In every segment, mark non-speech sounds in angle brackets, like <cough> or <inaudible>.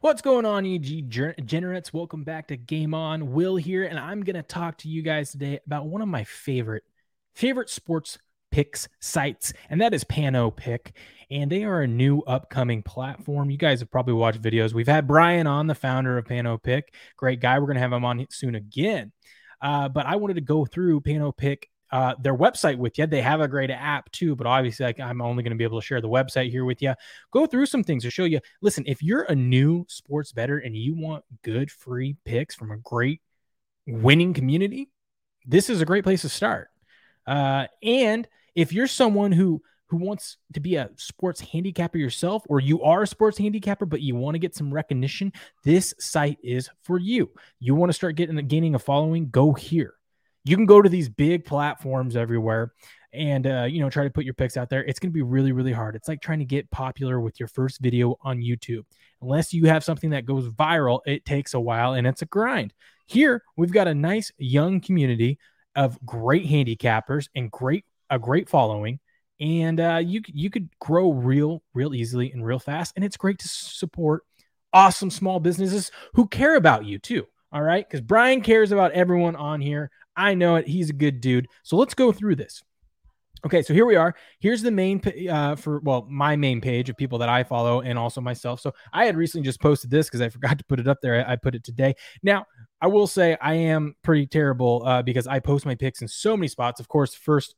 What's going on, EG generates? Welcome back to Game On. Will here, and I'm going to talk to you guys today about one of my favorite favorite sports picks sites, and that is Pano Pick. And they are a new upcoming platform. You guys have probably watched videos. We've had Brian on, the founder of Pano Pick. Great guy. We're going to have him on soon again. Uh, but I wanted to go through Pano Pick uh, their website with you. They have a great app too, but obviously, like, I'm only going to be able to share the website here with you. Go through some things to show you. Listen, if you're a new sports bettor and you want good free picks from a great winning community, this is a great place to start. Uh, and if you're someone who who wants to be a sports handicapper yourself, or you are a sports handicapper, but you want to get some recognition, this site is for you. You want to start getting gaining a following, go here you can go to these big platforms everywhere and uh, you know try to put your picks out there. It's going to be really really hard. It's like trying to get popular with your first video on youtube. Unless you have something that goes viral it takes a while and it's a grind. Here we've got a nice young community of great handicappers and great a great following. And uh, you you could grow real real easily and real fast. And it's great to support awesome small businesses who care about you too all right? Because brian cares about everyone on here I know it. He's a good dude. So let's go through this. Okay, so here we are. Here's the main uh, for well, my main page of people that I follow and also myself. So I had recently just posted this because I forgot to put it up there. I, I, put it today. Now I will say I am pretty terrible uh, because I post my picks in so many spots. Of course, first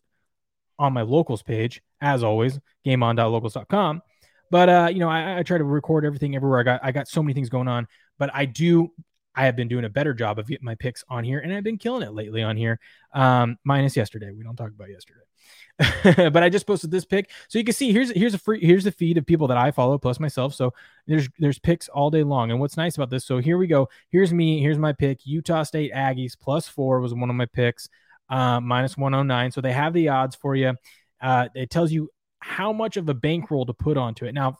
on my locals page, as always, gameon.locals.com. But uh, you know, I, I try to record everything everywhere. I got I got so many things going on, but I do I have been doing a better job of getting my picks on here, and I've been killing it lately on here. Um, minus yesterday. We don't talk about yesterday. <laughs> but I just posted this pick, so you can see here's here's a free here's the feed of people that I follow plus myself. So there's there's picks all day long. And what's nice about this? So here we go. Here's me. Here's my pick. Utah State Aggies plus four was one of my picks. Uh, minus 109. So they have the odds for you. Uh, it tells you how much of a bankroll to put onto it. Now,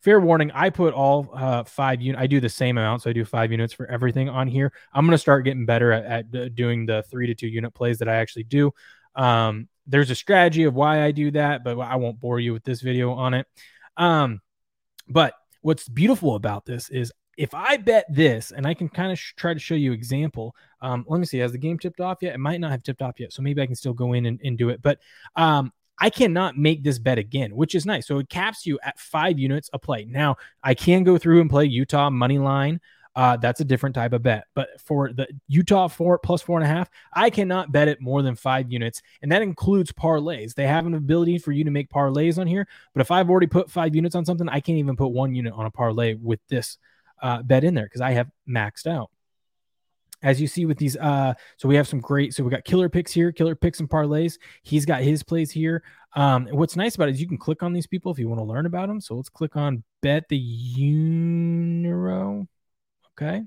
fair warning i put all uh, five units i do the same amount so i do five units for everything on here. I'm going to start getting better at, at, doing the three to two unit plays that i actually do. Um, there's a strategy of why i do that but i won't bore you with this video on it. Um, but what's beautiful about this is if i bet this and i can kind of sh- try to show you example um, let me see has the game tipped off yet? It might not have tipped off yet so maybe i can still go in and, and do it. But um, I cannot make this bet again, which is nice. So it caps you at five units a play. Now I can go through and play Utah money line. Uh, that's a different type of bet. But for the Utah four plus four and a half, I cannot bet it more than five units, and that includes parlays. They have an ability for you to make parlays on here, but if I've already put five units on something, I can't even put one unit on a parlay with this uh, bet in there because I have maxed out as you see with these uh so we have some great so we got killer picks here killer picks and parlays. He's got his plays here. Um what's nice about it is you can click on these people if you want to learn about them so let's click on bet the uniro okay.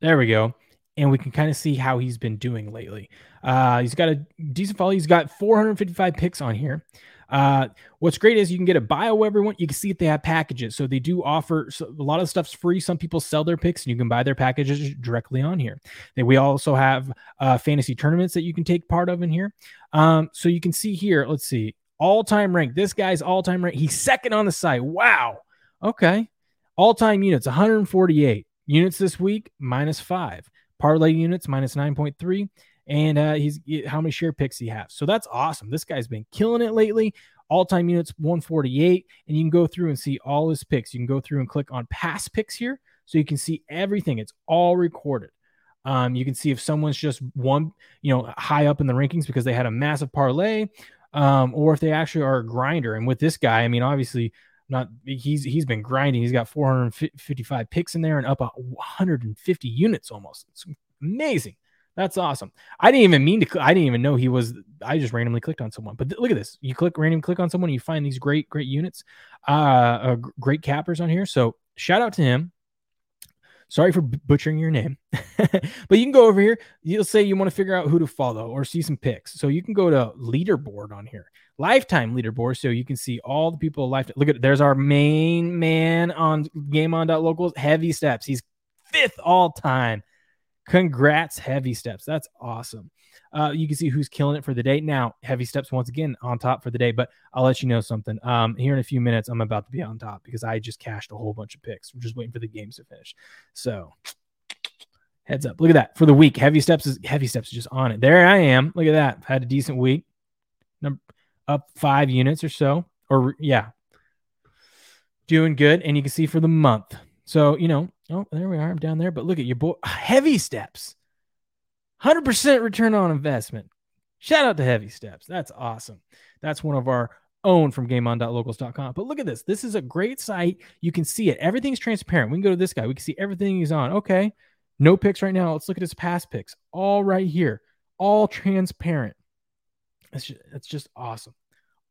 There we go. And we can kind of see how he's been doing lately. Uh he's got a decent follow. He's got 455 picks on here uh, what's great is you can get a bio everyone. You can see if they have packages. So they do offer so a lot of stuff's free. Some people sell their picks and you can buy their packages directly on here. Then we also have uh, fantasy tournaments that you can take part of in here. Um, so you can see here, let's see, all time rank. This guy's all time rank. He's second on the site. Wow. Okay. All time units 148 units this week, minus five. Parlay units, minus 9.3 and uh, he's how many share picks he has. So that's awesome. This guy's been killing it lately. All time units 148, and you can go through and see all his picks. You can go through and click on past picks here, so you can see everything. It's all recorded. Um, you can see if someone's just one, you know, high up in the rankings because they had a massive parlay, um, or if they actually are a grinder. And with this guy, I mean, obviously, not he's he's been grinding. He's got 455 picks in there and up 150 units almost. It's amazing. That's awesome. I didn't even mean to. I didn't even know he was. I just randomly clicked on someone. But th- look at this. You click random click on someone, you find these great great units, uh, uh, great cappers on here. So shout out to him. Sorry for butchering your name, <laughs> but you can go over here. You'll say you want to figure out who to follow or see some picks. So you can go to leaderboard on here, lifetime leaderboard. So you can see all the people lifetime. Look at there's our main man on Game On Locals. Heavy steps. He's fifth all time Congrats, Heavy Steps. That's awesome. Uh, you can see who's killing it for the day. Now, Heavy Steps once again on top for the day, but I'll let you know something. Um, here in a few minutes, I'm about to be on top because I just cashed a whole bunch of picks. I'm just waiting for the games to finish. So heads up. Look at that for the week. Heavy Steps is Heavy Steps is just on it. There I am. Look at that. I've had a decent week. Number up five units or so, or yeah, doing good. And you can see for the month. So you know, oh, there we are. I'm down there. But look at your boy. <sighs> Heavy Steps. 100% return on investment. Shout out to Heavy Steps. That's awesome. That's one of our own from gameon.locals.com. But look at this. This is a great site. You can see it. Everything's transparent. We can go to this guy. We can see everything he's on. Okay. No picks right now. Let's look at his past picks. All right here. All transparent. It's just, it's just awesome.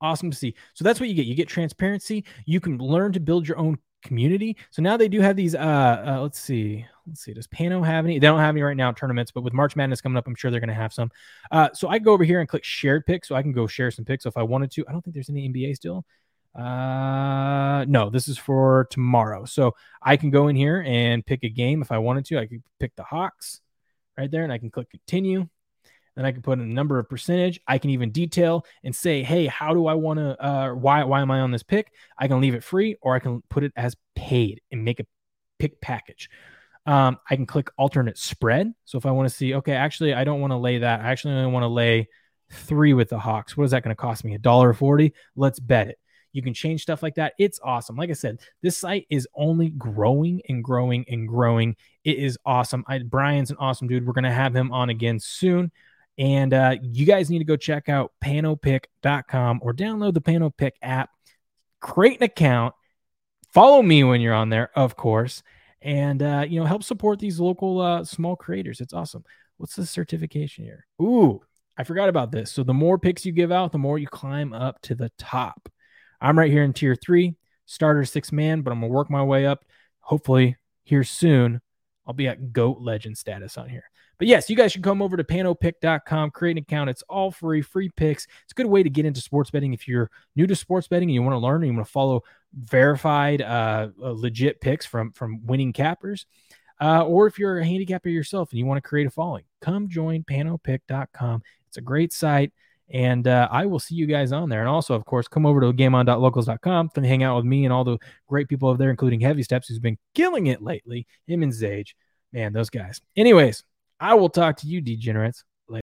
Awesome to see. So that's what you get. You get transparency. You can learn to build your own community. So now they do have these. Uh, uh let's see, let's see. Does Pano have any? They don't have any right now tournaments, but with March Madness coming up, I'm sure they're going to have some. Uh, so I go over here and click shared picks, so I can go share some picks. If I wanted to, I don't think there's any NBA still. Uh, no, this is for tomorrow. So I can go in here and pick a game if I wanted to. I could pick the Hawks right there, and I can click continue. Then I can put a number of percentage. I can even detail and say, hey, how do I want to, uh, why, why am I on this pick? I can leave it free or I can put it as paid and make a pick package. Um, I can click alternate spread. So if I want to see, okay, actually, I don't want to lay that. I actually only want to lay three with the Hawks. What is that going to cost me? A dollar forty? Let's bet it. You can change stuff like that. It's awesome. Like I said, this site is only growing and growing and growing. It is awesome. I, Brian's an awesome dude. We're going to have him on again soon. And uh, you guys need to go check out panopick.com or download the Panopick app, create an account, follow me when you're on there, of course, and uh, you know help support these local uh, small creators. It's awesome. What's the certification here? Ooh, I forgot about this. So the more picks you give out, the more you climb up to the top. I'm right here in tier three, starter six man, but I'm gonna work my way up. Hopefully, here soon, I'll be at GOAT legend status on here. But yes, you guys should come over to panopick.com, create an account. It's all free, free picks. It's a good way to get into sports betting if you're new to sports betting and you want to learn and you want to follow verified, uh, uh, legit picks from from winning cappers. Uh, or if you're a handicapper yourself and you want to create a following, come join panopick.com. It's a great site. And uh, I will see you guys on there. And also, of course, come over to gameon.locals.com and hang out with me and all the great people over there, including Heavy Steps, who's been killing it lately. Him and Zage. Man, those guys. Anyways, I will talk to you, degenerates,